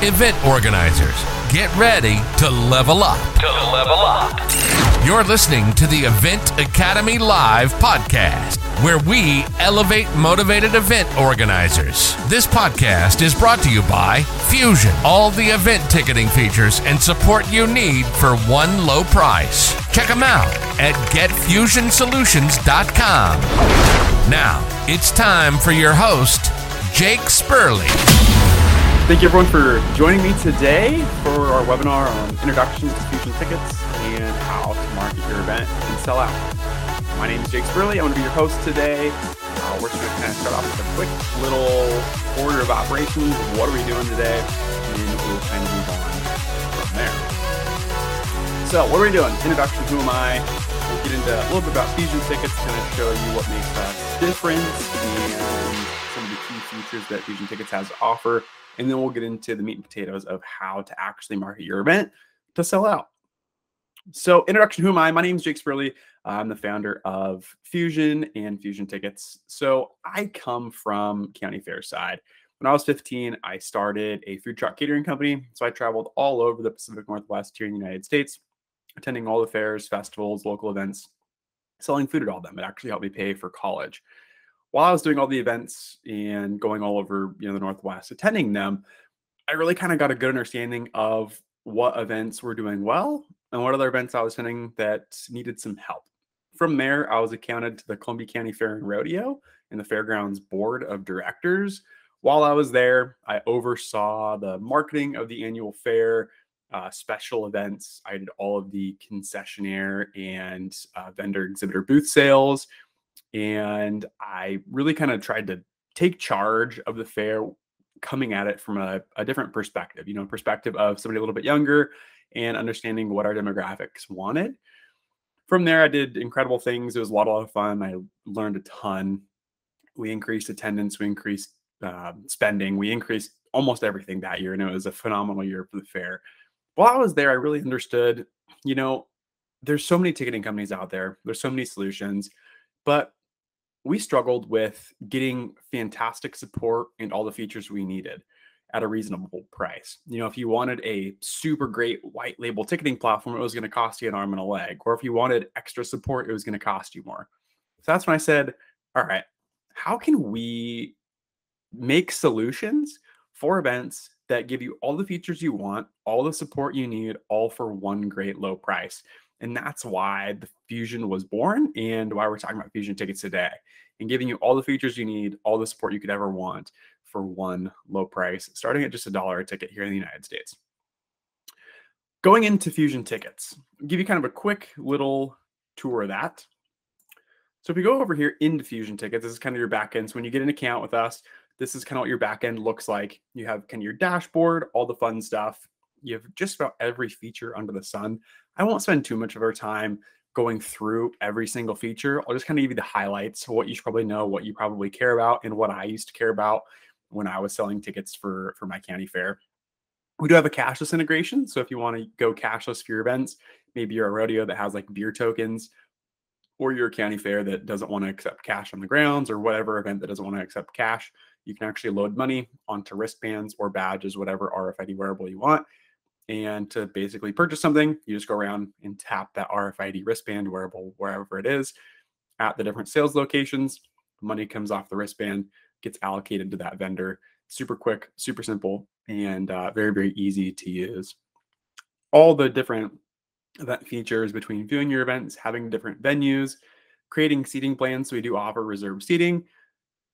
Event organizers, get ready to level up. To level up. You're listening to the Event Academy Live podcast, where we elevate motivated event organizers. This podcast is brought to you by Fusion, all the event ticketing features and support you need for one low price. Check them out at getfusionsolutions.com. Now, it's time for your host, Jake Spurley. Thank you everyone for joining me today for our webinar on introduction to Fusion tickets and how to market your event and sell out. My name is Jake Spurley. I'm going to be your host today. Uh, we're just going to kind of start off with a quick little order of operations. What are we doing today? And we'll kind of move on from there. So, what are we doing? Introduction, who am I? We'll get into a little bit about Fusion tickets, kind of show you what makes us different and some of the key features that Fusion tickets has to offer and then we'll get into the meat and potatoes of how to actually market your event to sell out. So, introduction who am I? My name is Jake Spurley. I'm the founder of Fusion and Fusion Tickets. So, I come from county fair side. When I was 15, I started a food truck catering company. So, I traveled all over the Pacific Northwest here in the United States, attending all the fairs, festivals, local events, selling food at all of them. It actually helped me pay for college while I was doing all the events and going all over, you know, the Northwest, attending them, I really kind of got a good understanding of what events were doing well and what other events I was attending that needed some help. From there, I was accounted to the Columbia County Fair and Rodeo and the Fairgrounds Board of Directors. While I was there, I oversaw the marketing of the annual fair, uh, special events. I did all of the concessionaire and uh, vendor exhibitor booth sales, and I really kind of tried to take charge of the fair coming at it from a, a, different perspective, you know, perspective of somebody a little bit younger and understanding what our demographics wanted. From there, I did incredible things. It was a lot, a lot of fun. I learned a ton. We increased attendance, we increased uh, spending, we increased almost everything that year, and it was a phenomenal year for the fair. While I was there, I really understood, you know, there's so many ticketing companies out there, there's so many solutions, but we struggled with getting fantastic support and all the features we needed at a reasonable price. You know, if you wanted a super great white label ticketing platform, it was going to cost you an arm and a leg. Or if you wanted extra support, it was going to cost you more. So that's when I said, all right, how can we make solutions for events that give you all the features you want, all the support you need, all for one great low price? And that's why the Fusion was born and why we're talking about Fusion tickets today and giving you all the features you need, all the support you could ever want for one low price, starting at just a dollar a ticket here in the United States. Going into Fusion tickets, I'll give you kind of a quick little tour of that. So if you go over here into Fusion tickets, this is kind of your backend. So when you get an account with us, this is kind of what your backend looks like. You have kind of your dashboard, all the fun stuff. You have just about every feature under the sun. I won't spend too much of our time going through every single feature. I'll just kind of give you the highlights, what you should probably know, what you probably care about, and what I used to care about when I was selling tickets for for my county fair. We do have a cashless integration, so if you want to go cashless for your events, maybe you're a rodeo that has like beer tokens, or you're a county fair that doesn't want to accept cash on the grounds, or whatever event that doesn't want to accept cash, you can actually load money onto wristbands or badges, whatever RFID wearable you want, and to basically purchase something, you just go around and tap that RFID wristband wearable wherever it is at the different sales locations. Money comes off the wristband, gets allocated to that vendor. Super quick, super simple, and uh, very, very easy to use. All the different event features between viewing your events, having different venues, creating seating plans. So we do offer reserved seating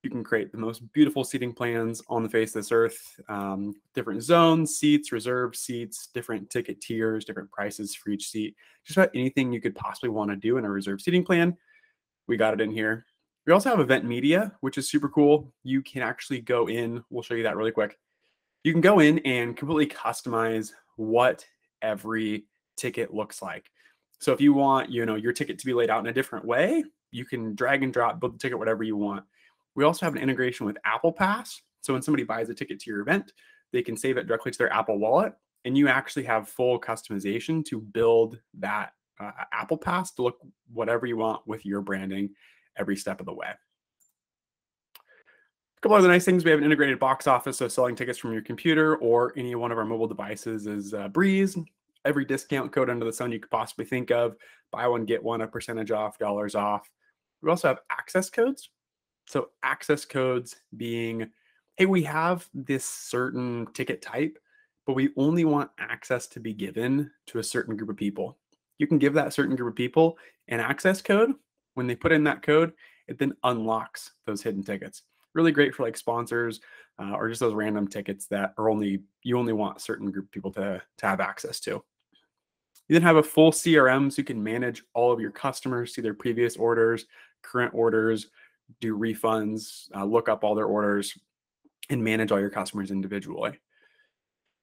you can create the most beautiful seating plans on the face of this earth. Um, different zones, seats, reserved seats, different ticket tiers, different prices for each seat. Just about anything you could possibly want to do in a reserved seating plan, we got it in here. We also have event media, which is super cool. You can actually go in, we'll show you that really quick. You can go in and completely customize what every ticket looks like. So if you want, you know, your ticket to be laid out in a different way, you can drag and drop, build the ticket whatever you want. We also have an integration with Apple Pass. So when somebody buys a ticket to your event, they can save it directly to their Apple Wallet, and you actually have full customization to build that uh, Apple Pass to look whatever you want with your branding every step of the way. A couple other nice things. We have an integrated box office, so selling tickets from your computer or any one of our mobile devices is uh, Breeze. Every discount code under the sun you could possibly think of. Buy one, get one, a percentage off, dollars off. We also have access codes. So access codes being, hey, we have this certain ticket type, but we only want access to be given to a certain group of people. You can give that certain group of people an access code. When they put in that code, it then unlocks those hidden tickets. Really great for like sponsors uh, or just those random tickets that are only you only want certain group of people to, to have access to. You then have a full CRM so you can manage all of your customers, see their previous orders, current orders, do refunds, uh, look up all their orders, and manage all your customers individually.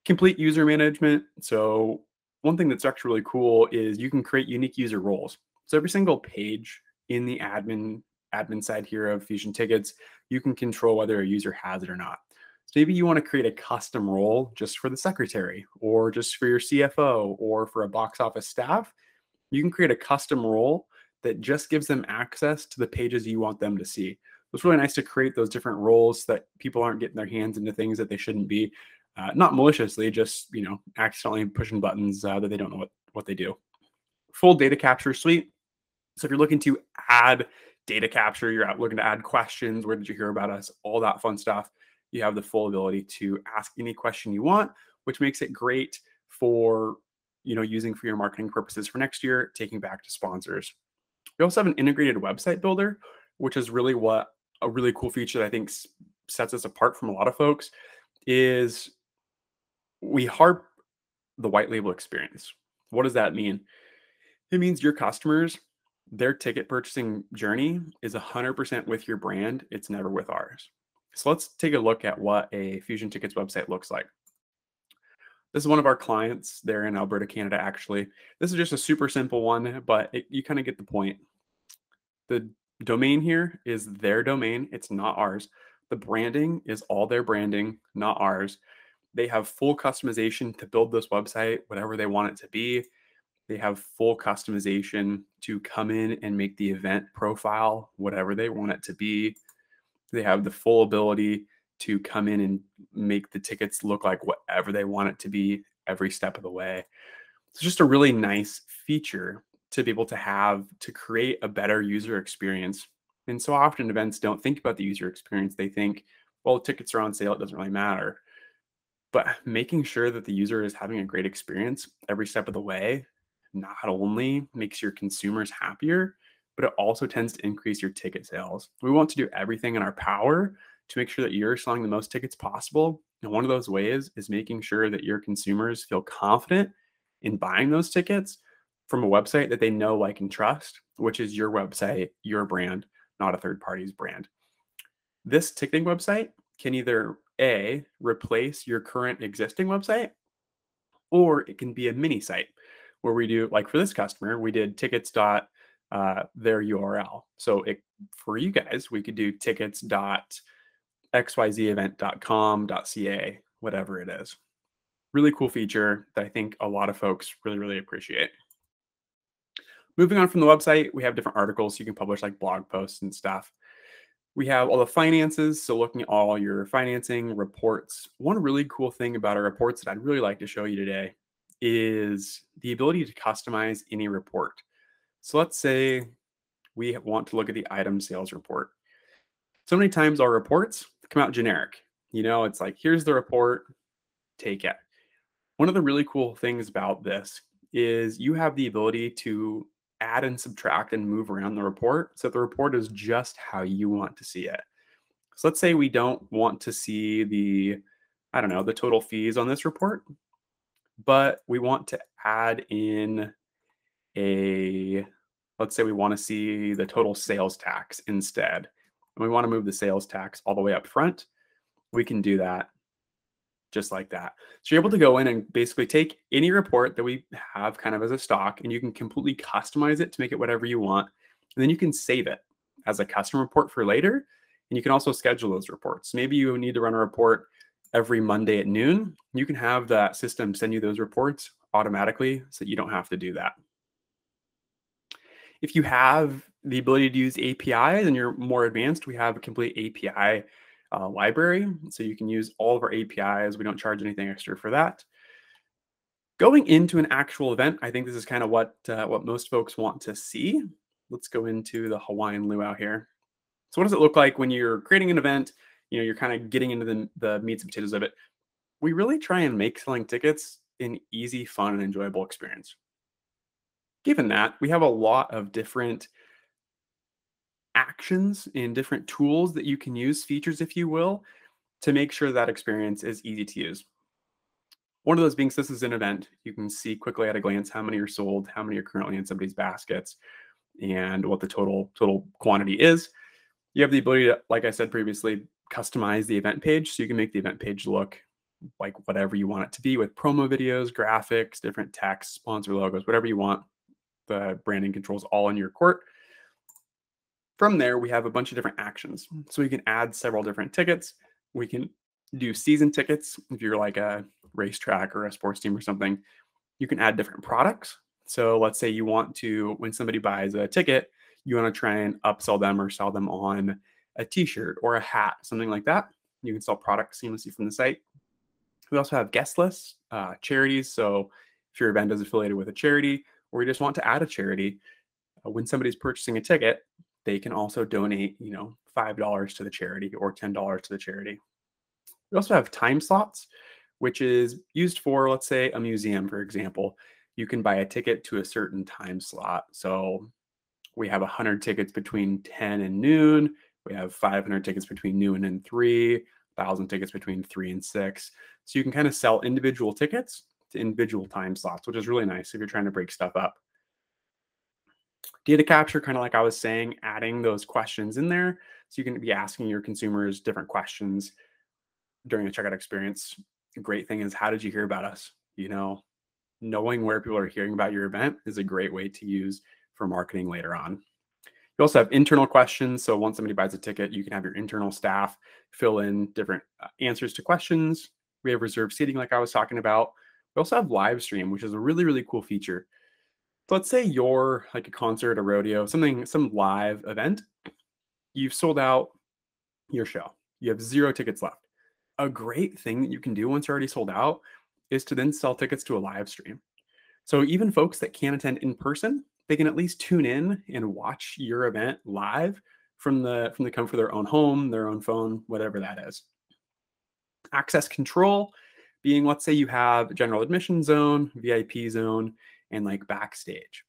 Complete user management. So, one thing that's actually really cool is you can create unique user roles. So, every single page in the admin admin side here of Fusion Tickets, you can control whether a user has it or not. So maybe you want to create a custom role just for the secretary or just for your CFO or for a box office staff. You can create a custom role that just gives them access to the pages you want them to see. It's really nice to create those different roles so that people aren't getting their hands into things that they shouldn't be, uh, not maliciously, just you know, accidentally pushing buttons uh, that they don't know what what they do. Full data capture suite. So if you're looking to add data capture, you're out looking to add questions, where did you hear about us, all that fun stuff, you have the full ability to ask any question you want, which makes it great for you know using for your marketing purposes for next year, taking back to sponsors. We also have an integrated website builder, which is really what a really cool feature that I think sets us apart from a lot of folks is we harp the white label experience. What does that mean? It means your customers, their ticket purchasing journey is 100% with your brand. It's never with ours. So let's take a look at what a Fusion Tickets website looks like. This is one of our clients. They're in Alberta, Canada, actually. This is just a super simple one, but it, you kind of get the point. The domain here is their domain, it's not ours. The branding is all their branding, not ours. They have full customization to build this website, whatever they want it to be. They have full customization to come in and make the event profile, whatever they want it to be. They have the full ability to come in and make the tickets look like whatever they want it to be every step of the way. It's just a really nice feature to be able to have to create a better user experience. And so often events don't think about the user experience. They think, well, tickets are on sale, it doesn't really matter. But making sure that the user is having a great experience every step of the way not only makes your consumers happier, but it also tends to increase your ticket sales. We want to do everything in our power to make sure that you're selling the most tickets possible. And one of those ways is making sure that your consumers feel confident in buying those tickets from a website that they know, like, and trust, which is your website, your brand, not a third party's brand. This ticketing website can either A, replace your current existing website, or it can be a mini site where we do, like for this customer, we did tickets dot uh, their URL. So it, for you guys, we could do tickets dot xyzevent.com.ca, whatever it is. Really cool feature that I think a lot of folks really, really appreciate. Moving on from the website, we have different articles you can publish like blog posts and stuff. We have all the finances, so looking at all your financing reports. One really cool thing about our reports that I'd really like to show you today is the ability to customize any report. So let's say we want to look at the item sales report. So many times our reports come out generic. You know, it's like, here's the report, take it. One of the really cool things about this is you have the ability to add and subtract and move around the report so the report is just how you want to see it. So let's say we don't want to see the, I don't know, the total fees on this report, but we want to add in a, let's say we want to see the total sales tax instead and we want to move the sales tax all the way up front, we can do that just like that. So you're able to go in and basically take any report that we have kind of as a stock and you can completely customize it to make it whatever you want. And then you can save it as a custom report for later. And you can also schedule those reports. Maybe you need to run a report every Monday at noon. You can have that system send you those reports automatically so that you don't have to do that. If you have the ability to use APIs and you're more advanced, we have a complete API uh, library. So you can use all of our APIs. We don't charge anything extra for that. Going into an actual event, I think this is kind of what uh, what most folks want to see. Let's go into the Hawaiian luau here. So what does it look like when you're creating an event? You know, you're kind of getting into the, the meats and potatoes of it. We really try and make selling tickets an easy, fun, and enjoyable experience. Given that, we have a lot of different actions and different tools that you can use, features, if you will, to make sure that experience is easy to use. One of those being, this is an event. You can see quickly at a glance how many are sold, how many are currently in somebody's baskets, and what the total total quantity is. You have the ability to, like I said previously, customize the event page so you can make the event page look like whatever you want it to be with promo videos, graphics, different text, sponsor logos, whatever you want. The branding controls all in your court. From there, we have a bunch of different actions. So we can add several different tickets. We can do season tickets if you're like a racetrack or a sports team or something. You can add different products. So let's say you want to, when somebody buys a ticket, you want to try and upsell them or sell them on a t-shirt or a hat, something like that. You can sell products seamlessly from the site. We also have guest lists, uh, charities. So if your event is affiliated with a charity or you just want to add a charity, uh, when somebody's purchasing a ticket, they can also donate, you know, $5 to the charity or $10 to the charity. We also have time slots, which is used for, let's say, a museum, for example. You can buy a ticket to a certain time slot. So we have 100 tickets between 10 and noon. We have 500 tickets between noon and 3, 1,000 tickets between 3 and 6. So you can kind of sell individual tickets to individual time slots, which is really nice if you're trying to break stuff up. Data capture, kind of like I was saying, adding those questions in there. So you can be asking your consumers different questions during the checkout experience. The great thing is, how did you hear about us? You know, knowing where people are hearing about your event is a great way to use for marketing later on. You also have internal questions. So once somebody buys a ticket, you can have your internal staff fill in different uh, answers to questions. We have reserved seating, like I was talking about. We also have live stream, which is a really, really cool feature. So let's say you're like a concert, a rodeo, something, some live event. You've sold out your show. You have zero tickets left. A great thing that you can do once you're already sold out is to then sell tickets to a live stream. So even folks that can't attend in person, they can at least tune in and watch your event live from the from the comfort of their own home, their own phone, whatever that is. Access control being let's say you have general admission zone, VIP zone, and like backstage.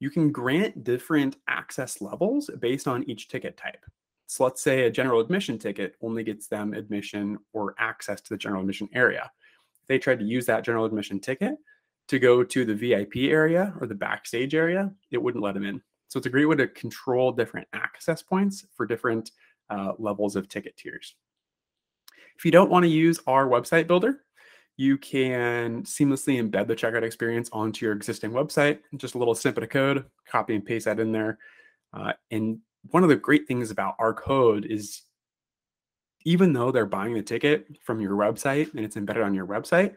You can grant different access levels based on each ticket type. So let's say a general admission ticket only gets them admission or access to the general admission area. If they tried to use that general admission ticket to go to the VIP area or the backstage area, it wouldn't let them in. So it's a great way to control different access points for different uh, levels of ticket tiers. If you don't want to use our website builder, you can seamlessly embed the checkout experience onto your existing website. Just a little snippet of code, copy and paste that in there. Uh, and one of the great things about our code is even though they're buying the ticket from your website and it's embedded on your website,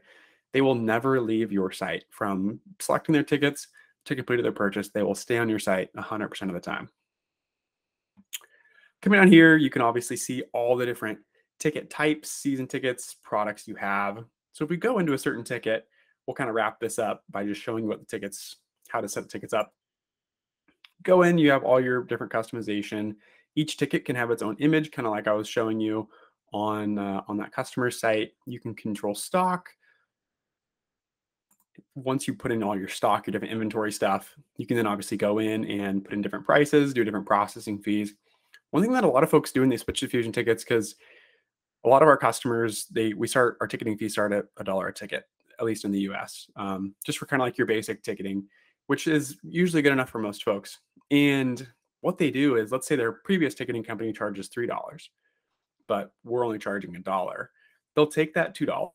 they will never leave your site from selecting their tickets to complete their purchase. They will stay on your site 100% of the time. Coming down here, you can obviously see all the different ticket types, season tickets, products you have. So if we go into a certain ticket, we'll kind of wrap this up by just showing you what the tickets, how to set the tickets up. Go in, you have all your different customization. Each ticket can have its own image, kind of like I was showing you on uh, on that customer site. You can control stock. Once you put in all your stock, your different inventory stuff, you can then obviously go in and put in different prices, do different processing fees. One thing that a lot of folks do when they switch to Fusion tickets, because a lot of our customers they we start our ticketing fees start at a dollar a ticket at least in the us um, just for kind of like your basic ticketing which is usually good enough for most folks. And what they do is let's say their previous ticketing company charges three dollars but we're only charging a dollar. They'll take that two dollars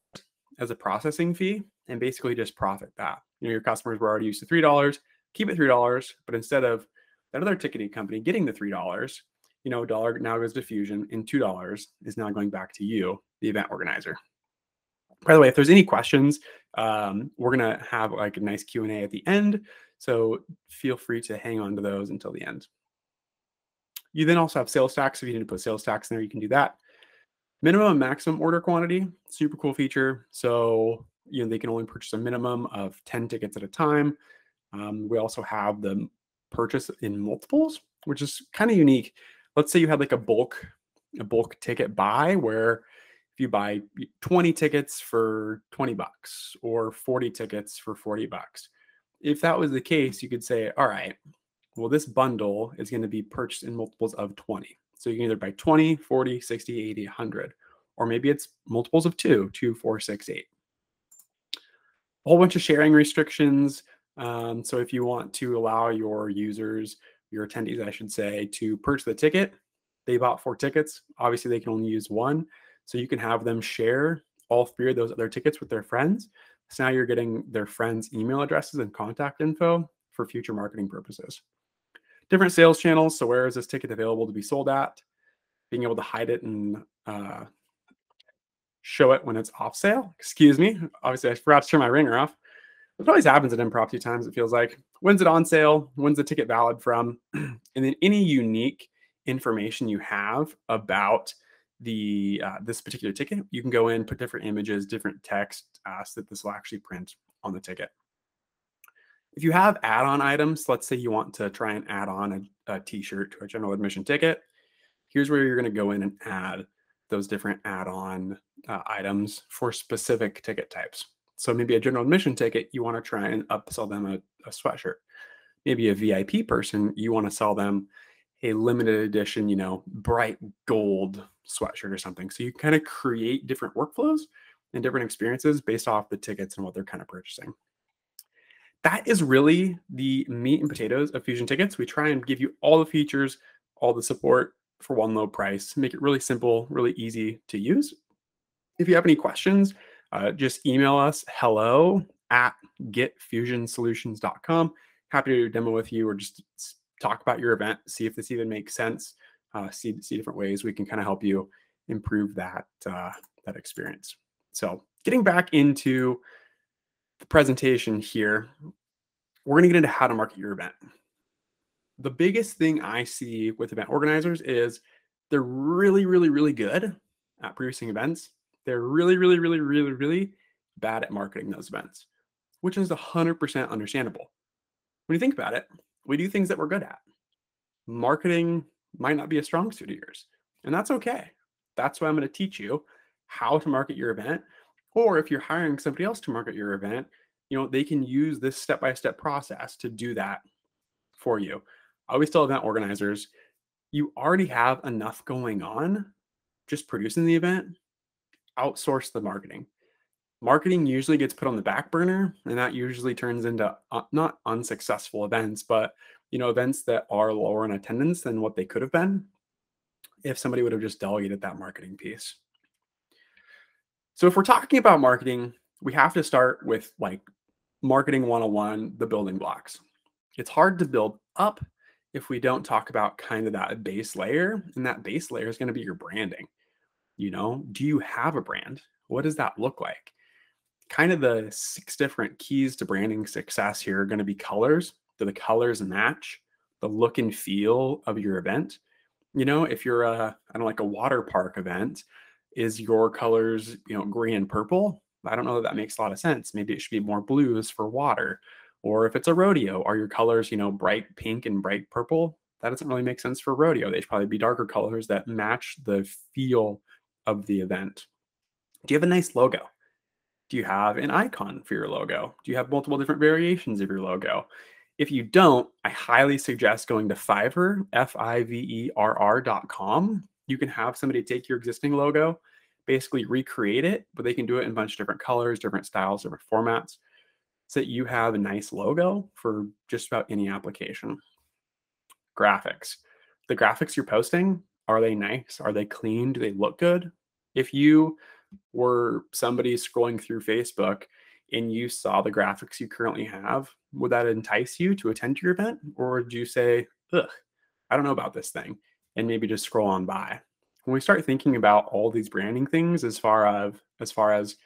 as a processing fee and basically just profit that. You know your customers were already used to three dollars keep it three dollars but instead of that other ticketing company getting the three dollars you know, dollar now goes to Fusion and $2 is now going back to you, the event organizer. By the way, if there's any questions, um, we're going to have like a nice Q&A at the end. So feel free to hang on to those until the end. You then also have sales tax. If you need to put sales tax in there, you can do that. Minimum and maximum order quantity, super cool feature. So, you know, they can only purchase a minimum of 10 tickets at a time. Um, we also have the purchase in multiples, which is kind of unique. Let's say you had like a bulk, a bulk ticket buy where if you buy 20 tickets for 20 bucks or 40 tickets for 40 bucks. If that was the case, you could say, all right, well, this bundle is going to be purchased in multiples of 20. So you can either buy 20, 40, 60, 80, 100, or maybe it's multiples of two, two, four, six, eight. A whole bunch of sharing restrictions. Um, so if you want to allow your users, your attendees, I should say, to purchase the ticket, they bought four tickets. Obviously, they can only use one. So you can have them share all three of those other tickets with their friends. So now you're getting their friends' email addresses and contact info for future marketing purposes different sales channels. So where is this ticket available to be sold at? Being able to hide it and uh, show it when it's off sale. Excuse me. Obviously, I forgot to turn my ringer off. It always happens at impromptu times. It feels like when's it on sale? When's the ticket valid from? and then any unique information you have about the uh, this particular ticket, you can go in, put different images, different text, uh, so that this will actually print on the ticket. If you have add-on items, let's say you want to try and add on a a t-shirt to a general admission ticket, here's where you're going to go in and add those different add-on uh, items for specific ticket types. So maybe a general admission ticket, you want to try and upsell them a, a sweatshirt. Maybe a VIP person, you want to sell them a limited edition, you know, bright gold sweatshirt or something. So you kind of create different workflows and different experiences based off the tickets and what they're kind of purchasing that is really the meat and potatoes of Fusion Tickets. We try and give you all the features, all the support for one low price, make it really simple, really easy to use. If you have any questions, uh, just email us hello at getfusionsolutions.com. Happy to demo with you or just talk about your event, see if this even makes sense, uh, see, see different ways we can kind of help you improve that, uh, that experience. So getting back into the presentation here, we're going to get into how to market your event. The biggest thing I see with event organizers is they're really, really, really good at producing events. They're really, really, really, really, really bad at marketing those events, which is 100% understandable. When you think about it, we do things that we're good at. Marketing might not be a strong suit of yours, and that's okay. That's why I'm going to teach you how to market your event or if you're hiring somebody else to market your event, you know, they can use this step-by-step process to do that for you. I always tell event organizers, you already have enough going on just producing the event, outsource the marketing. Marketing usually gets put on the back burner, and that usually turns into uh, not unsuccessful events, but you know, events that are lower in attendance than what they could have been if somebody would have just delegated that marketing piece. So if we're talking about marketing, we have to start with like marketing 101, the building blocks. It's hard to build up if we don't talk about kind of that base layer. And that base layer is going to be your branding. You know, do you have a brand? What does that look like? Kind of the six different keys to branding success here are going to be colors. Do the colors match the look and feel of your event? You know, if you're a, I don't like a water park event, is your colors, you know, green and purple? I don't know that that makes a lot of sense. Maybe it should be more blues for water. Or if it's a rodeo, are your colors, you know, bright pink and bright purple? That doesn't really make sense for rodeo. They should probably be darker colors that match the feel of the event. Do you have a nice logo? Do you have an icon for your logo? Do you have multiple different variations of your logo? If you don't, I highly suggest going to Fiverr, F I V E R R.com you can have somebody take your existing logo, basically recreate it, but they can do it in a bunch of different colors, different styles, different formats, so that you have a nice logo for just about any application. Graphics. The graphics you're posting, are they nice? Are they clean? Do they look good? If you were somebody scrolling through Facebook and you saw the graphics you currently have, would that entice you to attend your event? Or would you say, ugh, I don't know about this thing? and maybe just scroll on by. When we start thinking about all these branding things as far as as far as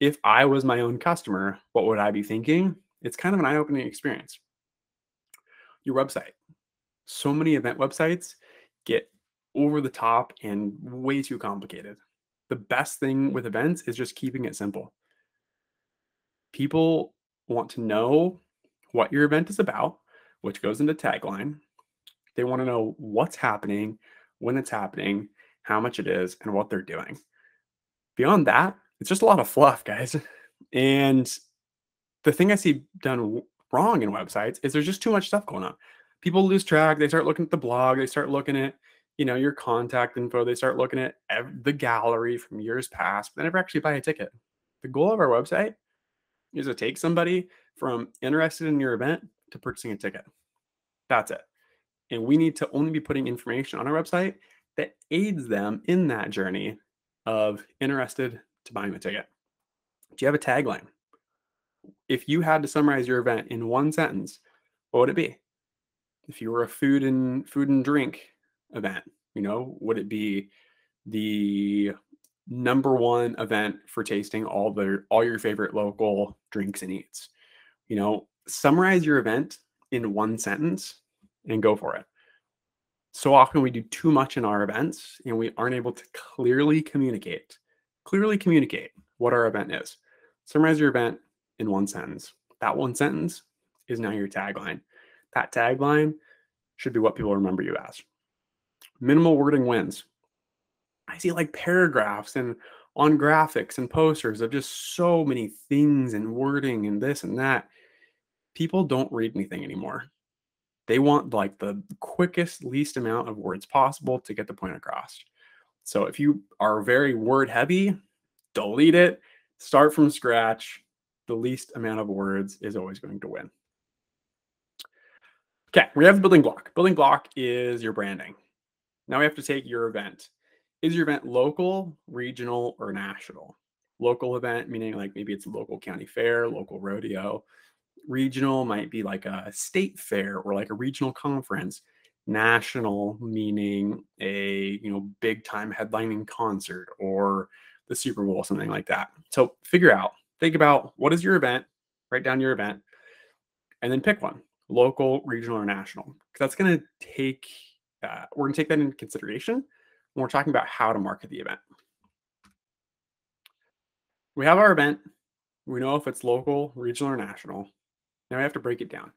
if I was my own customer, what would I be thinking? It's kind of an eye-opening experience. Your website. So many event websites get over the top and way too complicated. the best thing with events is just keeping it simple. People want to know what your event is about, which goes into tagline. They want to know what's happening, when it's happening, how much it is, and what they're doing. Beyond that, it's just a lot of fluff, guys. And the thing I see done wrong in websites is there's just too much stuff going on. People lose track. They start looking at the blog. They start looking at you know, your contact info. They start looking at ev- the gallery from years past, but they never actually buy a ticket. The goal of our website is to take somebody from interested in your event to purchasing a ticket. That's it. And we need to only be putting information on our website that aids them in that journey of interested to buying the ticket. Do you have a tagline? If you had to summarize your event in one sentence, what would it be? If you were a food and food and drink event? You know, would it be the number one event for tasting all the all your favorite local drinks and eats? You know, summarize your event in one sentence and go for it. So often we do too much in our events and we aren't able to clearly communicate, clearly communicate what our event is. Summarize your event in one sentence. That one sentence is now your tagline. That tagline should be what people remember you as minimal wording wins. I see like paragraphs and on graphics and posters of just so many things and wording and this and that. People don't read anything anymore. They want like the quickest, least amount of words possible to get the point across. So if you are very word heavy, delete it, start from scratch. The least amount of words is always going to win. Okay, we have the building block. Building block is your branding. Now we have to take your event. Is your event local, regional, or national? Local event, meaning like maybe it's a local county fair, local rodeo. Regional might be like a state fair or like a regional conference. National, meaning a you know big time headlining concert or the Super Bowl, something like that. So figure out, think about what is your event, write down your event, and then pick one local, regional, or national. Because that's going to take uh, we're going to take that into consideration when we're talking about how to market the event. We have our event. We know if it's local, regional, or national. Now we have to break it down.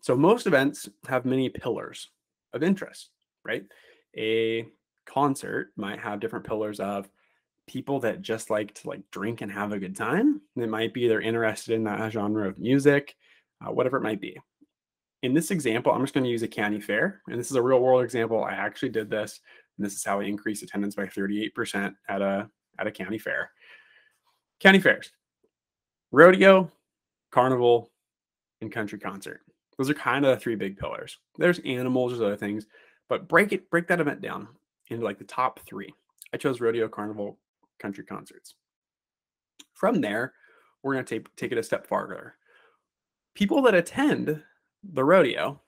So most events have many pillars of interest, right? A concert might have different pillars of people that just like to like drink and have a good time. It might be they're interested in that genre of music, uh, whatever it might be in this example, I'm just going to use a county fair. And this is a real world example. I actually did this. And this is how I increased attendance by 38% at a, at a county fair. County fairs, rodeo, carnival, and country concert. Those are kind of the three big pillars. There's animals, there's other things, but break it, break that event down into like the top three. I chose rodeo, carnival, country concerts. From there, we're going to take, take it a step farther. People that attend the rodeo,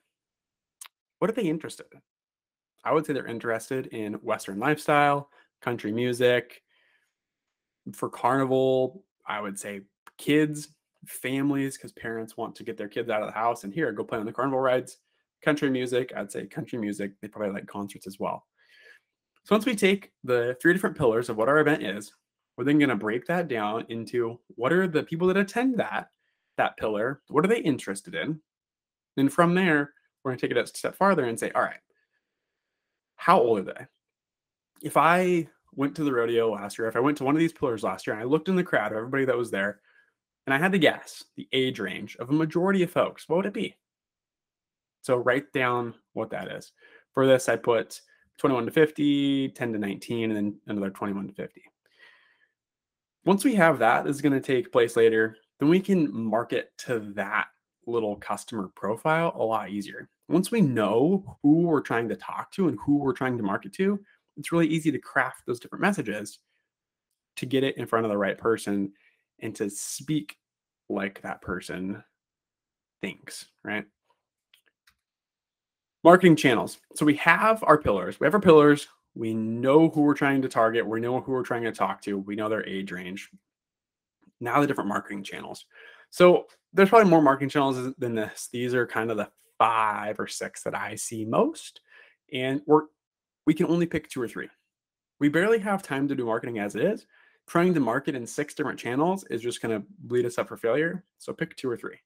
what are they interested in? I would say they're interested in Western lifestyle, country music. For carnival, I would say kids, families, because parents want to get their kids out of the house and here, go play on the carnival rides. Country music, I'd say country music. They probably like concerts as well. So once we take the three different pillars of what our event is, we're then going to break that down into what are the people that attend that that pillar, what are they interested in? Then from there, we're going to take it a step farther and say, all right, how old are they? If I went to the rodeo last year, if I went to one of these pillars last year and I looked in the crowd of everybody that was there, and I had to guess the age range of a majority of folks, what would it be? So write down what that is. For this, I put 21 to 50, 10 to 19, and then another 21 to 50. Once we have that, is going to take place later, then we can market to that little customer profile a lot easier. Once we know who we're trying to talk to and who we're trying to market to, it's really easy to craft those different messages to get it in front of the right person and to speak like that person thinks, right? Marketing channels. So we have our pillars. We have our pillars. We know who we're trying to target. We know who we're trying to talk to. We know their age range. Now the different marketing channels. So there's probably more marketing channels than this. These are kind of the five or six that I see most, and we're we can only pick two or three. We barely have time to do marketing as it is. Trying to market in six different channels is just going to lead us up for failure. So pick two or three.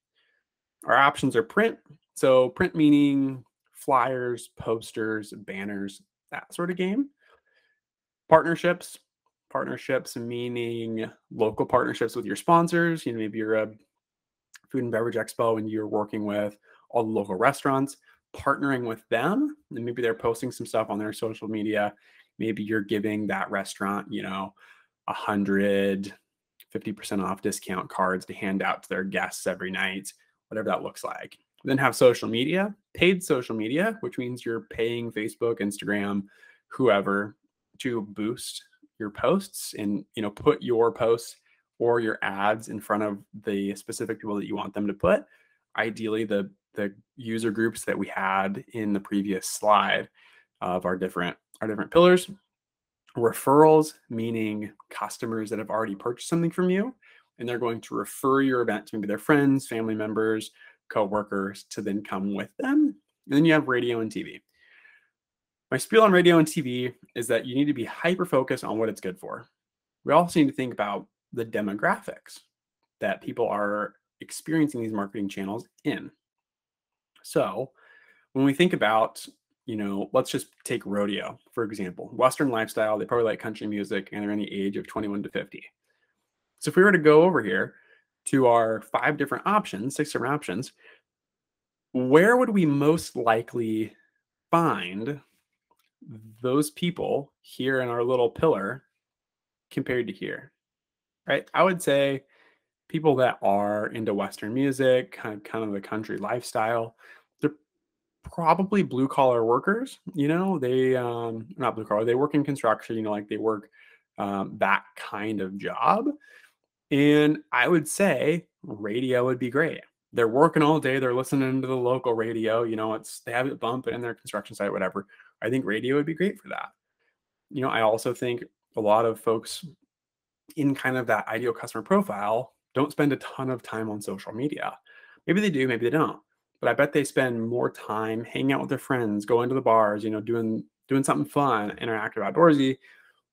Our options are print. So print meaning flyers, posters, banners, that sort of game. Partnerships, partnerships meaning local partnerships with your sponsors. You know, maybe you're a food and beverage expo and you're working with all the local restaurants, partnering with them, and maybe they're posting some stuff on their social media. Maybe you're giving that restaurant, you know, a hundred, 50% off discount cards to hand out to their guests every night, whatever that looks like. Then have social media, paid social media, which means you're paying Facebook, Instagram, whoever to boost your posts and you know put your posts or your ads in front of the specific people that you want them to put ideally the the user groups that we had in the previous slide of our different our different pillars. Referrals meaning customers that have already purchased something from you and they're going to refer your event to maybe their friends family members co-workers to then come with them. And then you have radio and tv my spiel on radio and TV is that you need to be hyper focused on what it's good for. We also need to think about the demographics that people are experiencing these marketing channels in. So, when we think about, you know, let's just take rodeo, for example, Western lifestyle, they probably like country music and they're in the age of 21 to 50. So, if we were to go over here to our five different options, six different options, where would we most likely find those people here in our little pillar compared to here, right? I would say people that are into Western music, kind of, kind of the country lifestyle, they're probably blue collar workers. You know, they um, not blue collar, they work in construction. You know, like they work um, that kind of job. And I would say radio would be great. They're working all day. They're listening to the local radio. You know, it's they have it bumping in their construction site, whatever. I think radio would be great for that. You know, I also think a lot of folks in kind of that ideal customer profile don't spend a ton of time on social media. Maybe they do, maybe they don't. But I bet they spend more time hanging out with their friends, going to the bars, you know, doing doing something fun, interactive, outdoorsy.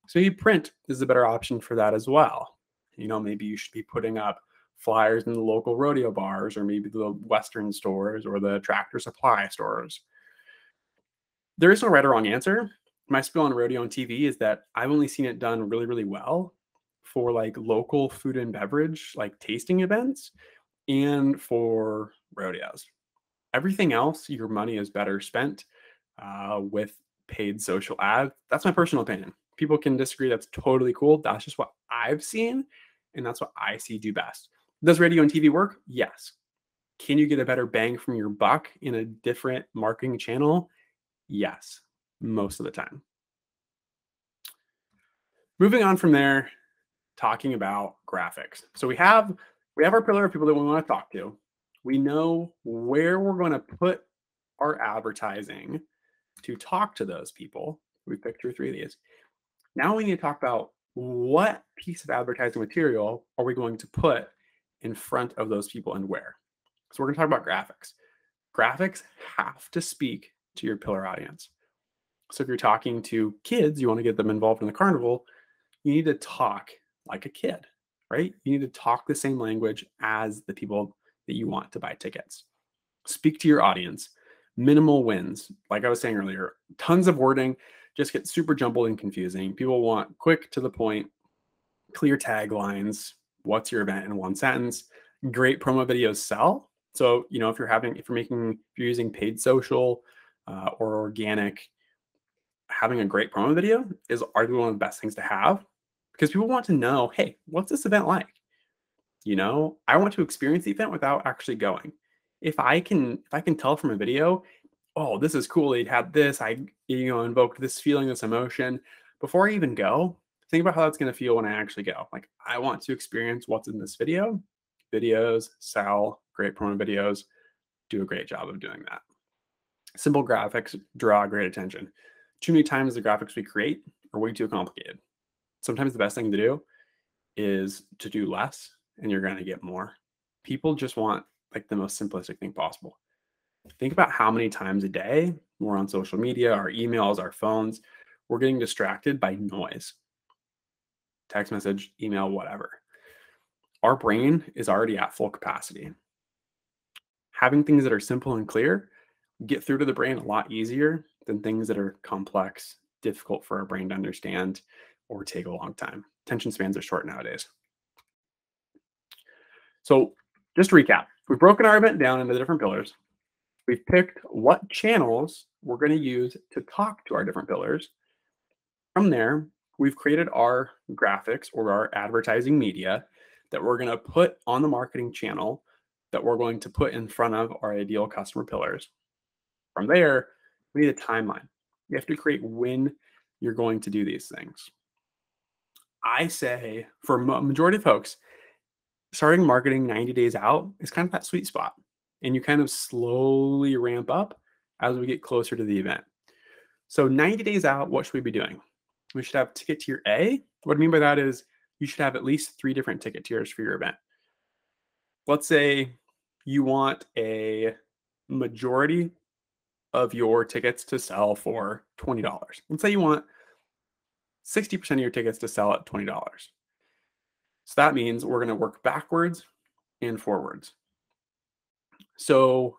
So maybe print is a better option for that as well. You know, maybe you should be putting up flyers in the local rodeo bars or maybe the Western stores or the tractor supply stores there is no right or wrong answer. My spiel on rodeo on TV is that I've only seen it done really, really well for like local food and beverage, like tasting events, and for rodeos. Everything else, your money is better spent uh, with paid social ads. That's my personal opinion. People can disagree. That's totally cool. That's just what I've seen, and that's what I see do best. Does radio and TV work? Yes. Can you get a better bang from your buck in a different marketing channel? Yes, most of the time. Moving on from there, talking about graphics. So we have we have our pillar of people that we want to talk to. We know where we're going to put our advertising to talk to those people. We picked or three of these. Now we need to talk about what piece of advertising material are we going to put in front of those people and where. So we're going to talk about graphics. Graphics have to speak to your pillar audience. So if you're talking to kids, you want to get them involved in the carnival, you need to talk like a kid, right? You need to talk the same language as the people that you want to buy tickets. Speak to your audience. Minimal wins. Like I was saying earlier, tons of wording just get super jumbled and confusing. People want quick to the point, clear taglines. What's your event in one sentence? Great promo videos sell. So, you know, if you're having, if you're making, if you're using paid social, uh, or organic, having a great promo video is arguably one of the best things to have because people want to know, hey, what's this event like? You know, I want to experience the event without actually going. If I can, if I can tell from a video, oh, this is cool. They had this. I, you know, invoked this feeling, this emotion. Before I even go, think about how that's going to feel when I actually go. Like, I want to experience what's in this video. Videos sell, great promo videos, do a great job of doing that. Simple graphics draw great attention. Too many times the graphics we create are way too complicated. Sometimes the best thing to do is to do less and you're going to get more. People just want like the most simplistic thing possible. Think about how many times a day we're on social media, our emails, our phones, we're getting distracted by noise text message, email, whatever. Our brain is already at full capacity. Having things that are simple and clear get through to the brain a lot easier than things that are complex, difficult for our brain to understand, or take a long time. Attention spans are short nowadays. So, just to recap, we've broken our event down into the different pillars. We've picked what channels we're going to use to talk to our different pillars. From there, we've created our graphics or our advertising media that we're going to put on the marketing channel that we're going to put in front of our ideal customer pillars. From there, we need a timeline. You have to create when you're going to do these things. I say for a majority of folks, starting marketing 90 days out is kind of that sweet spot. And you kind of slowly ramp up as we get closer to the event. So 90 days out, what should we be doing? we should have ticket tier A. What I mean by that is you should have at least three different ticket tiers for your event. Let's say you want a majority of your tickets to sell for $20. Let's say you want 60% of your tickets to sell at $20. So that means we're going to work backwards and forwards. So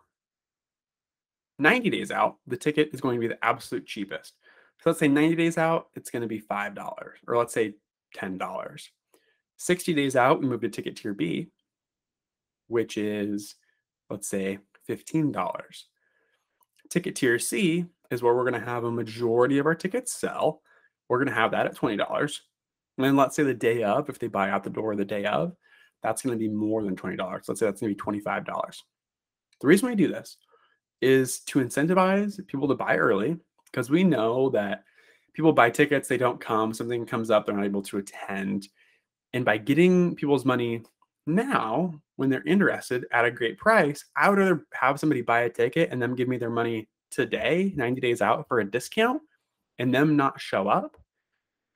90 days out, the ticket is going to be the absolute cheapest. So let's say 90 days out, it's going to be $5, or let's say $10. 60 days out, we move to ticket tier B, which is, let's say, $15. Ticket tier C is where we're going to have a majority of our tickets sell. We're going to have that at $20. And then let's say the day of, if they buy out the door the day of, that's going to be more than $20. Let's say that's going to be $25. The reason we do this is to incentivize people to buy early because we know that people buy tickets, they don't come, something comes up, they're not able to attend. And by getting people's money now, when they're interested at a great price, I would rather have somebody buy a ticket and them give me their money today, 90 days out for a discount, and them not show up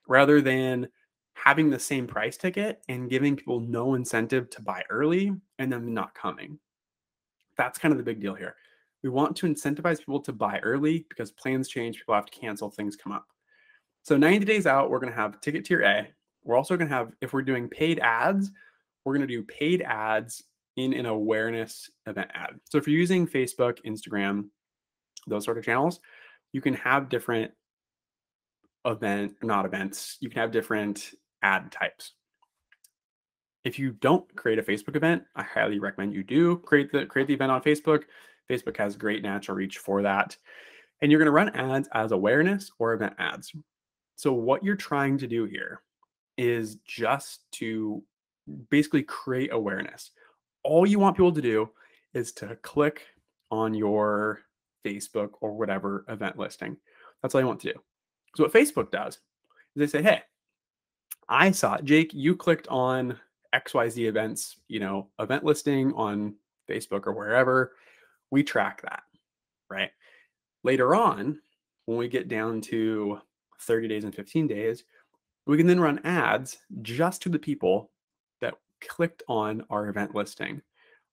rather than having the same price ticket and giving people no incentive to buy early and them not coming. That's kind of the big deal here. We want to incentivize people to buy early because plans change, people have to cancel, things come up. So 90 days out, we're going to have ticket tier A. We're also going to have, if we're doing paid ads, we're going to do paid ads in an awareness event ad. So if you're using Facebook, Instagram, those sort of channels, you can have different event, not events, you can have different ad types. If you don't create a Facebook event, I highly recommend you do create the create the event on Facebook. Facebook has great natural reach for that. And you're going to run ads as awareness or event ads. So, what you're trying to do here is just to basically create awareness. All you want people to do is to click on your Facebook or whatever event listing. That's all you want to do. So, what Facebook does is they say, hey, I saw it. Jake, you clicked on XYZ events, you know, event listing on Facebook or wherever we track that, right? Later on, when we get down to 30 days and 15 days, we can then run ads just to the people that clicked on our event listing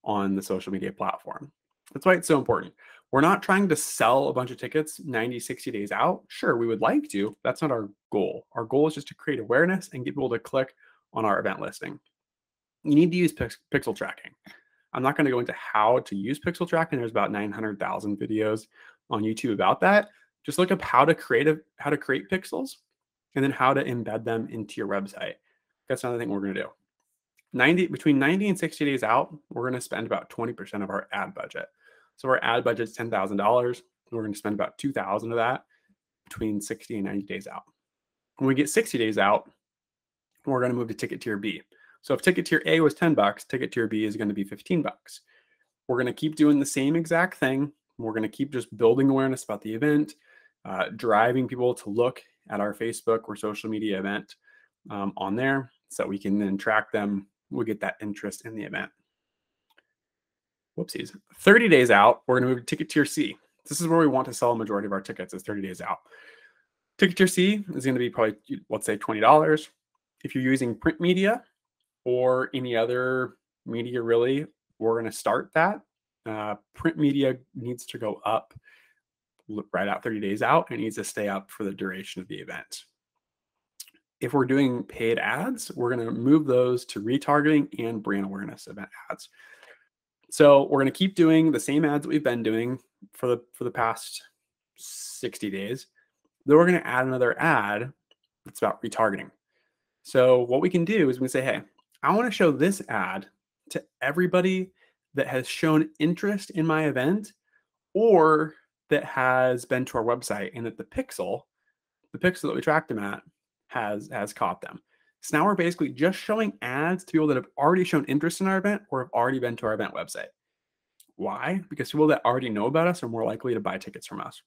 on the social media platform. That's why it's so important. We're not trying to sell a bunch of tickets 90, 60 days out. Sure, we would like to. That's not our goal. Our goal is just to create awareness and get people to click on our event listing. You need to use pix- pixel tracking. I'm not going to go into how to use pixel tracking. There's about 900,000 videos on YouTube about that. Just look up how to create a, how to create pixels and then how to embed them into your website. That's another thing we're going to do. 90 between 90 and 60 days out, we're going to spend about 20% of our ad budget. So our ad budget is $10,000. We're going to spend about 2,000 of that between 60 and 90 days out. When we get 60 days out, we're going to move to ticket tier B. So if ticket tier A was 10 bucks, ticket tier B is going to be 15 bucks. We're going to keep doing the same exact thing. We're going to keep just building awareness about the event, uh, driving people to look at our Facebook or social media event um, on there so we can then track them. We'll get that interest in the event. Whoopsies. 30 days out, we're going to move to ticket tier C. This is where we want to sell a majority of our tickets is 30 days out. Ticket tier C is going to be probably, let's say, $20. If you're using print media, or any other media really, we're going to start that. Uh, print media needs to go up right out 30 days out and needs to stay up for the duration of the event. If we're doing paid ads, we're going to move those to retargeting and brand awareness event ads. So we're going to keep doing the same ads that we've been doing for the for the past 60 days. Then we're going to add another ad that's about retargeting. So what we can do is we can say, hey, I want to show this ad to everybody that has shown interest in my event or that has been to our website and that the pixel, the pixel that we tracked them at, has has caught them. So now we're basically just showing ads to people that have already shown interest in our event or have already been to our event website. Why? Because people that already know about us are more likely to buy tickets from us.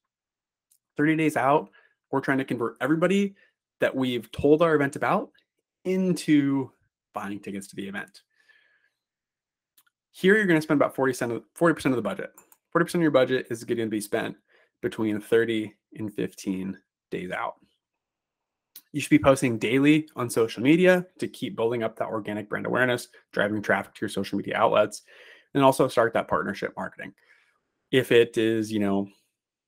30 days out, we're trying to convert everybody that we've told our event about into buying tickets to the event. Here, you're going to spend about 40% of, 40% of the budget. 40% of your budget is going to be spent between 30 and 15 days out. You should be posting daily on social media to keep building up that organic brand awareness, driving traffic to your social media outlets, and also start that partnership marketing. If it is, you know,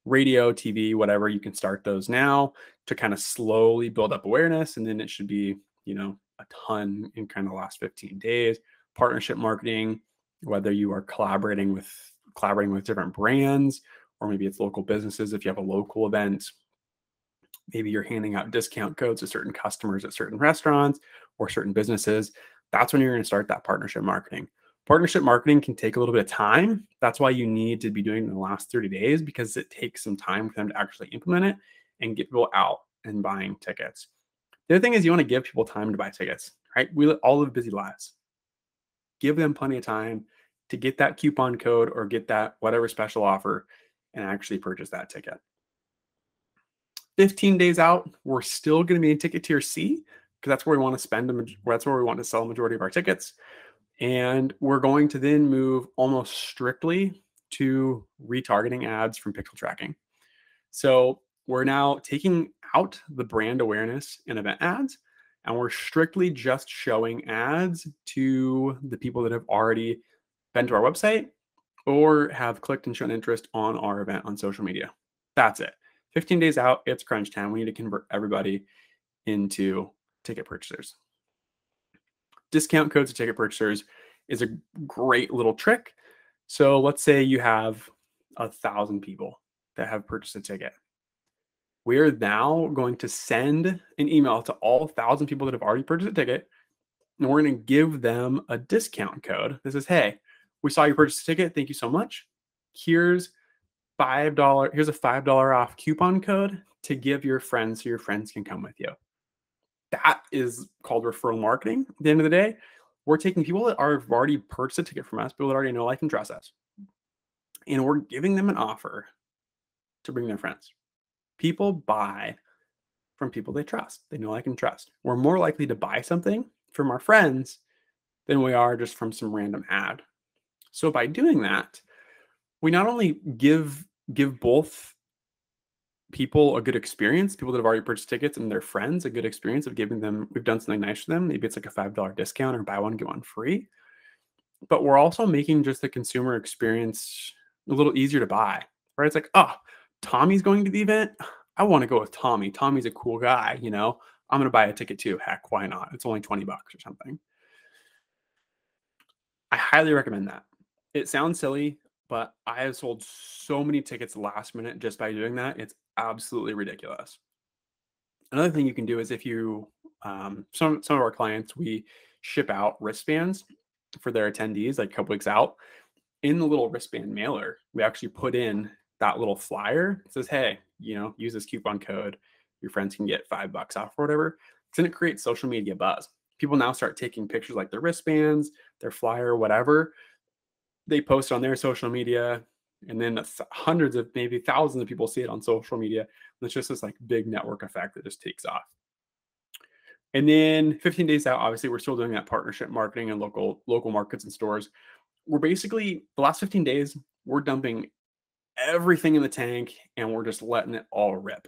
radio, TV, whatever, you can start those now to kind of slowly build up awareness. And then it should be, you know, a ton in kind of the last 15 days. Partnership marketing, whether you are collaborating with collaborating with different brands or maybe it's local businesses if you have a local event maybe you're handing out discount codes to certain customers at certain restaurants or certain businesses that's when you're going to start that partnership marketing. Partnership marketing can take a little bit of time. That's why you need to be doing it in the last 30 days because it takes some time for them to actually implement it and get people out and buying tickets. The other thing is you want to give people time to buy tickets right? We all live busy lives. Give them plenty of time to get that coupon code or get that whatever special offer and actually purchase that ticket. 15 days out, we're still going to be in ticket tier C because that's where we want to spend, that's where we want to sell a majority of our tickets. And we're going to then move almost strictly to retargeting ads from pixel tracking. So we're now taking out the brand awareness and event ads, and we're strictly just showing ads to the people that have already been to our website or have clicked and shown interest on our event on social media. That's it. 15 days out, it's crunch time. We need to convert everybody into ticket purchasers. Discount codes to ticket purchasers is a great little trick. So let's say you have a thousand people that have purchased a ticket. We are now going to send an email to all thousand people that have already purchased a ticket, and we're going to give them a discount code that says, "Hey, we saw you purchase a ticket. Thank you so much. Here's five dollar. Here's a five dollar off coupon code to give your friends so your friends can come with you. That is called referral marketing. At the end of the day, we're taking people that are already purchased a ticket from us, people that already know, like, and trust us, and we're giving them an offer to bring their friends. People buy from people they trust. They know, like, and trust. We're more likely to buy something from our friends than we are just from some random ad so by doing that, we not only give give both people a good experience, people that have already purchased tickets and their friends a good experience of giving them, we've done something nice for them. Maybe it's like a $5 discount or buy one, get one free. But we're also making just the consumer experience a little easier to buy, right? It's like, oh, Tommy's going to the event. I want to go with Tommy. Tommy's a cool guy, you know. I'm going to buy a ticket too. Heck, why not? It's only 20 bucks or something. I highly recommend that it sounds silly, but I have sold so many tickets last minute just by doing that. It's absolutely ridiculous. Another thing you can do is if you, um, some some of our clients, we ship out wristbands for their attendees like a couple weeks out. In the little wristband mailer, we actually put in that little flyer. It says, "Hey, you know, use this coupon code. Your friends can get five bucks off or whatever." Then it creates social media buzz. People now start taking pictures like their wristbands, their flyer, whatever, they post on their social media and then hundreds of maybe thousands of people see it on social media and it's just this like big network effect that just takes off. And then 15 days out obviously we're still doing that partnership marketing and local local markets and stores. We're basically the last 15 days we're dumping everything in the tank and we're just letting it all rip.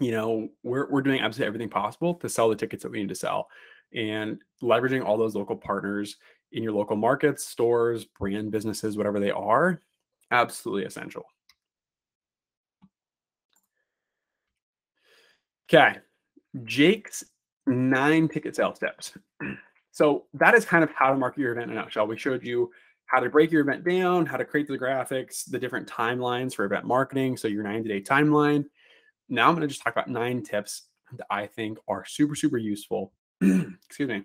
You know we're, we're doing absolutely everything possible to sell the tickets that we need to sell and leveraging all those local partners in your local markets, stores, brand businesses, whatever they are, absolutely essential. Okay. Jake's nine ticket sales tips. So that is kind of how to market your event in a nutshell. We showed you how to break your event down, how to create the graphics, the different timelines for event marketing. So your 90 day timeline. Now I'm going to just talk about nine tips that I think are super, super useful. Excuse me.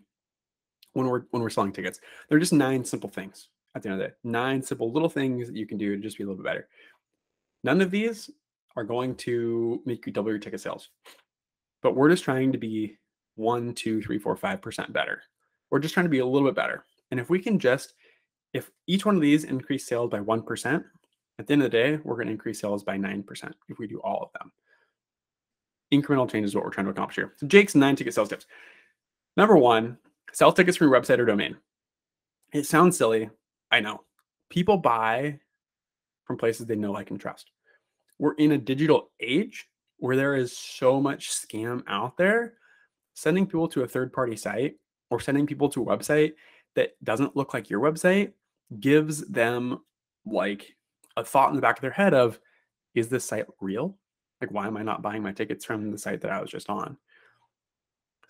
When we're when we're selling tickets, they're just nine simple things at the end of the day. Nine simple little things that you can do to just be a little bit better. None of these are going to make you double your ticket sales, but we're just trying to be one, two, three, four, five percent better. We're just trying to be a little bit better. And if we can just, if each one of these increase sales by 1%, at the end of the day, we're going to increase sales by 9% if we do all of them. Incremental change is what we're trying to accomplish here. So Jake's nine ticket sales tips. Number one, sell tickets from your website or domain. It sounds silly. I know. People buy from places they know, like, and trust. We're in a digital age where there is so much scam out there. Sending people to a third party site or sending people to a website that doesn't look like your website gives them like a thought in the back of their head of is this site real like why am i not buying my tickets from the site that i was just on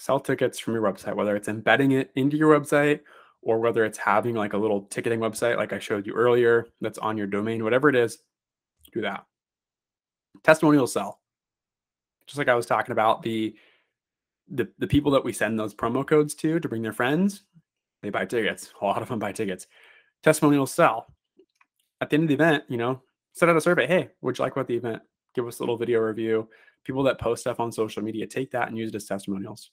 sell tickets from your website whether it's embedding it into your website or whether it's having like a little ticketing website like i showed you earlier that's on your domain whatever it is do that testimonial sell just like i was talking about the the, the people that we send those promo codes to to bring their friends, they buy tickets. A lot of them buy tickets. Testimonials sell. At the end of the event, you know, set out a survey. Hey, would you like about the event? Give us a little video review. People that post stuff on social media, take that and use it as testimonials.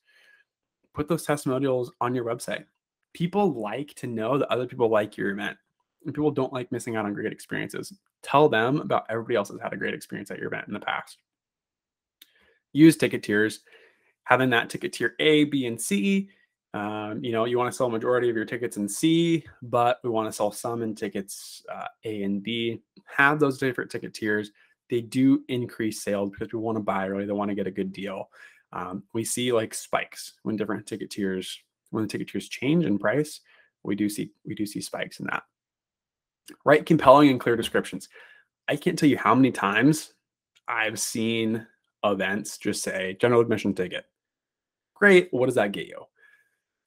Put those testimonials on your website. People like to know that other people like your event. And people don't like missing out on great experiences. Tell them about everybody else has had a great experience at your event in the past. Use ticket tiers having that ticket tier A, B, and C. Um, you know, you want to sell a majority of your tickets in C, but we want to sell some in tickets uh, A and B. Have those different ticket tiers. They do increase sales because we want to buy early. They want to get a good deal. Um, we see like spikes when different ticket tiers, when the ticket tiers change in price. We do see we do see spikes in that. Write compelling and clear descriptions. I can't tell you how many times I've seen events just say general admission ticket Great. What does that get you?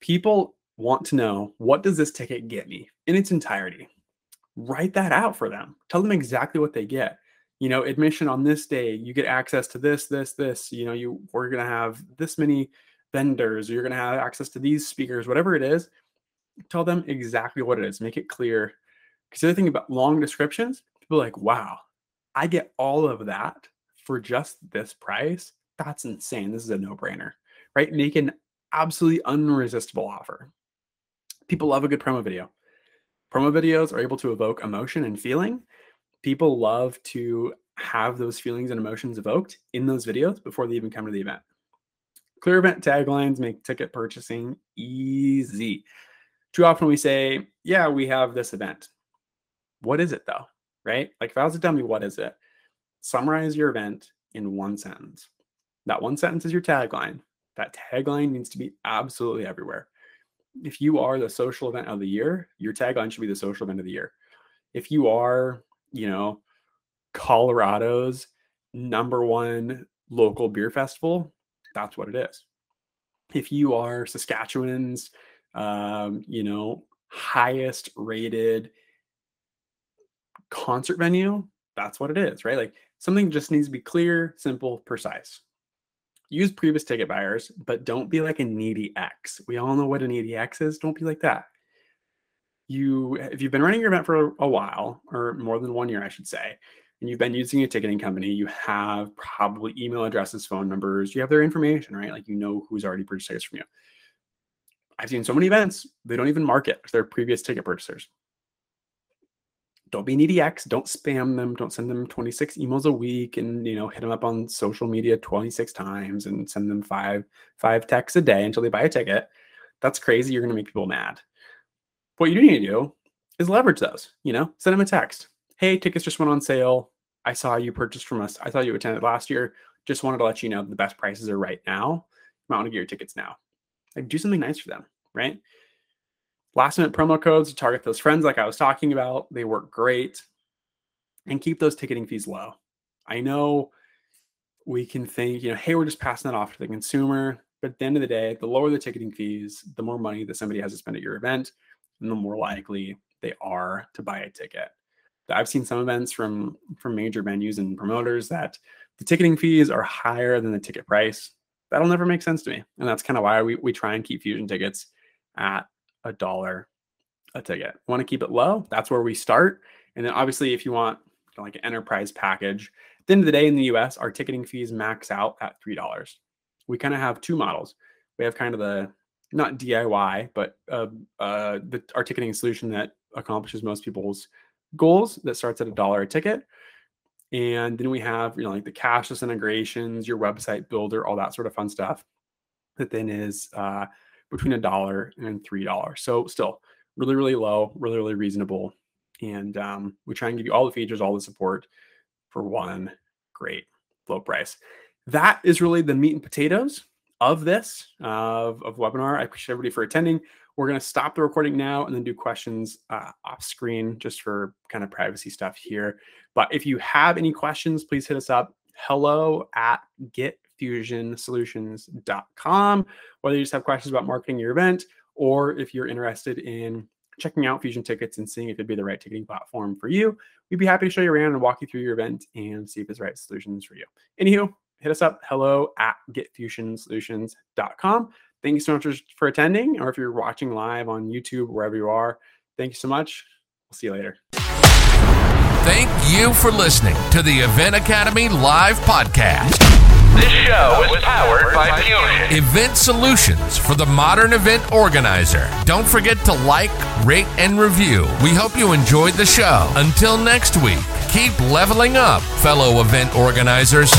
People want to know what does this ticket get me in its entirety? Write that out for them. Tell them exactly what they get. You know, admission on this day, you get access to this, this, this. You know, you we're gonna have this many vendors, you're gonna have access to these speakers, whatever it is. Tell them exactly what it is. Make it clear. Because the other thing about long descriptions, people like, wow, I get all of that for just this price. That's insane. This is a no-brainer right? Make an absolutely unresistible offer. People love a good promo video. Promo videos are able to evoke emotion and feeling. People love to have those feelings and emotions evoked in those videos before they even come to the event. Clear event taglines make ticket purchasing easy. Too often we say, Yeah, we have this event. What is it though? Right? Like if I was to tell me what is it, summarize your event in one sentence. That one sentence is your tagline. That tagline needs to be absolutely everywhere. If you are the social event of the year, your tagline should be the social event of the year. If you are, you know, Colorado's number one local beer festival, that's what it is. If you are Saskatchewan's, um, you know, highest rated concert venue, that's what it is, right? Like something just needs to be clear, simple, precise use previous ticket buyers, but don't be like a needy X. We all know what a needy X is. Don't be like that. You, if you've been running your event for a while or more than one year, I should say, and you've been using a ticketing company, you have probably email addresses, phone numbers, you have their information, right? Like you know who's already purchased tickets from you. I've seen so many events, they don't even market their previous ticket purchasers don't be an EDX. Don't spam them. Don't send them 26 emails a week and you know hit them up on social media 26 times and send them five five texts a day until they buy a ticket. That's crazy. You're gonna make people mad. What you need to do is leverage those. You know, send them a text. Hey, tickets just went on sale. I saw you purchased from us. I thought you attended last year. Just wanted to let you know the best prices are right now. You might want to get your tickets now. Like do something nice for them, right? Last minute promo codes to target those friends, like I was talking about, they work great. And keep those ticketing fees low. I know we can think, you know, hey, we're just passing that off to the consumer. But at the end of the day, the lower the ticketing fees, the more money that somebody has to spend at your event, the more likely they are to buy a ticket. I've seen some events from from major venues and promoters that the ticketing fees are higher than the ticket price. That'll never make sense to me. And that's kind of why we, we try and keep fusion tickets at a dollar a ticket. Want to keep it low? That's where we start. And then obviously if you want like an enterprise package, at the end of the day in the US, our ticketing fees max out at $3. We kind of have two models. We have kind of the not DIY, but uh, uh, the our ticketing solution that accomplishes most people's goals that starts at a dollar a ticket. And then we have, you know, like the cashless integrations, your website builder, all that sort of fun stuff that then is uh, between a dollar and three dollars. So still really, really low, really, really reasonable. And um, we try and give you all the features, all the support for one great low price. That is really the meat and potatoes of this of, of webinar. I appreciate everybody for attending. We're going to stop the recording now and then do questions uh, off screen just for kind of privacy stuff here. But if you have any questions, please hit us up. Hello at getfusionsolutions.com. Whether you just have questions about marketing your event or if you're interested in checking out Fusion tickets and seeing if it'd be the right ticketing platform for you, we'd be happy to show you around and walk you through your event and see if it's the right solutions for you. Anywho, hit us up hello at getfusionsolutions.com. Thank you so much for attending, or if you're watching live on YouTube, wherever you are, thank you so much. We'll see you later. Thank you for listening to the Event Academy Live Podcast. This show is powered by Fusion. Event solutions for the modern event organizer. Don't forget to like, rate, and review. We hope you enjoyed the show. Until next week, keep leveling up, fellow event organizers.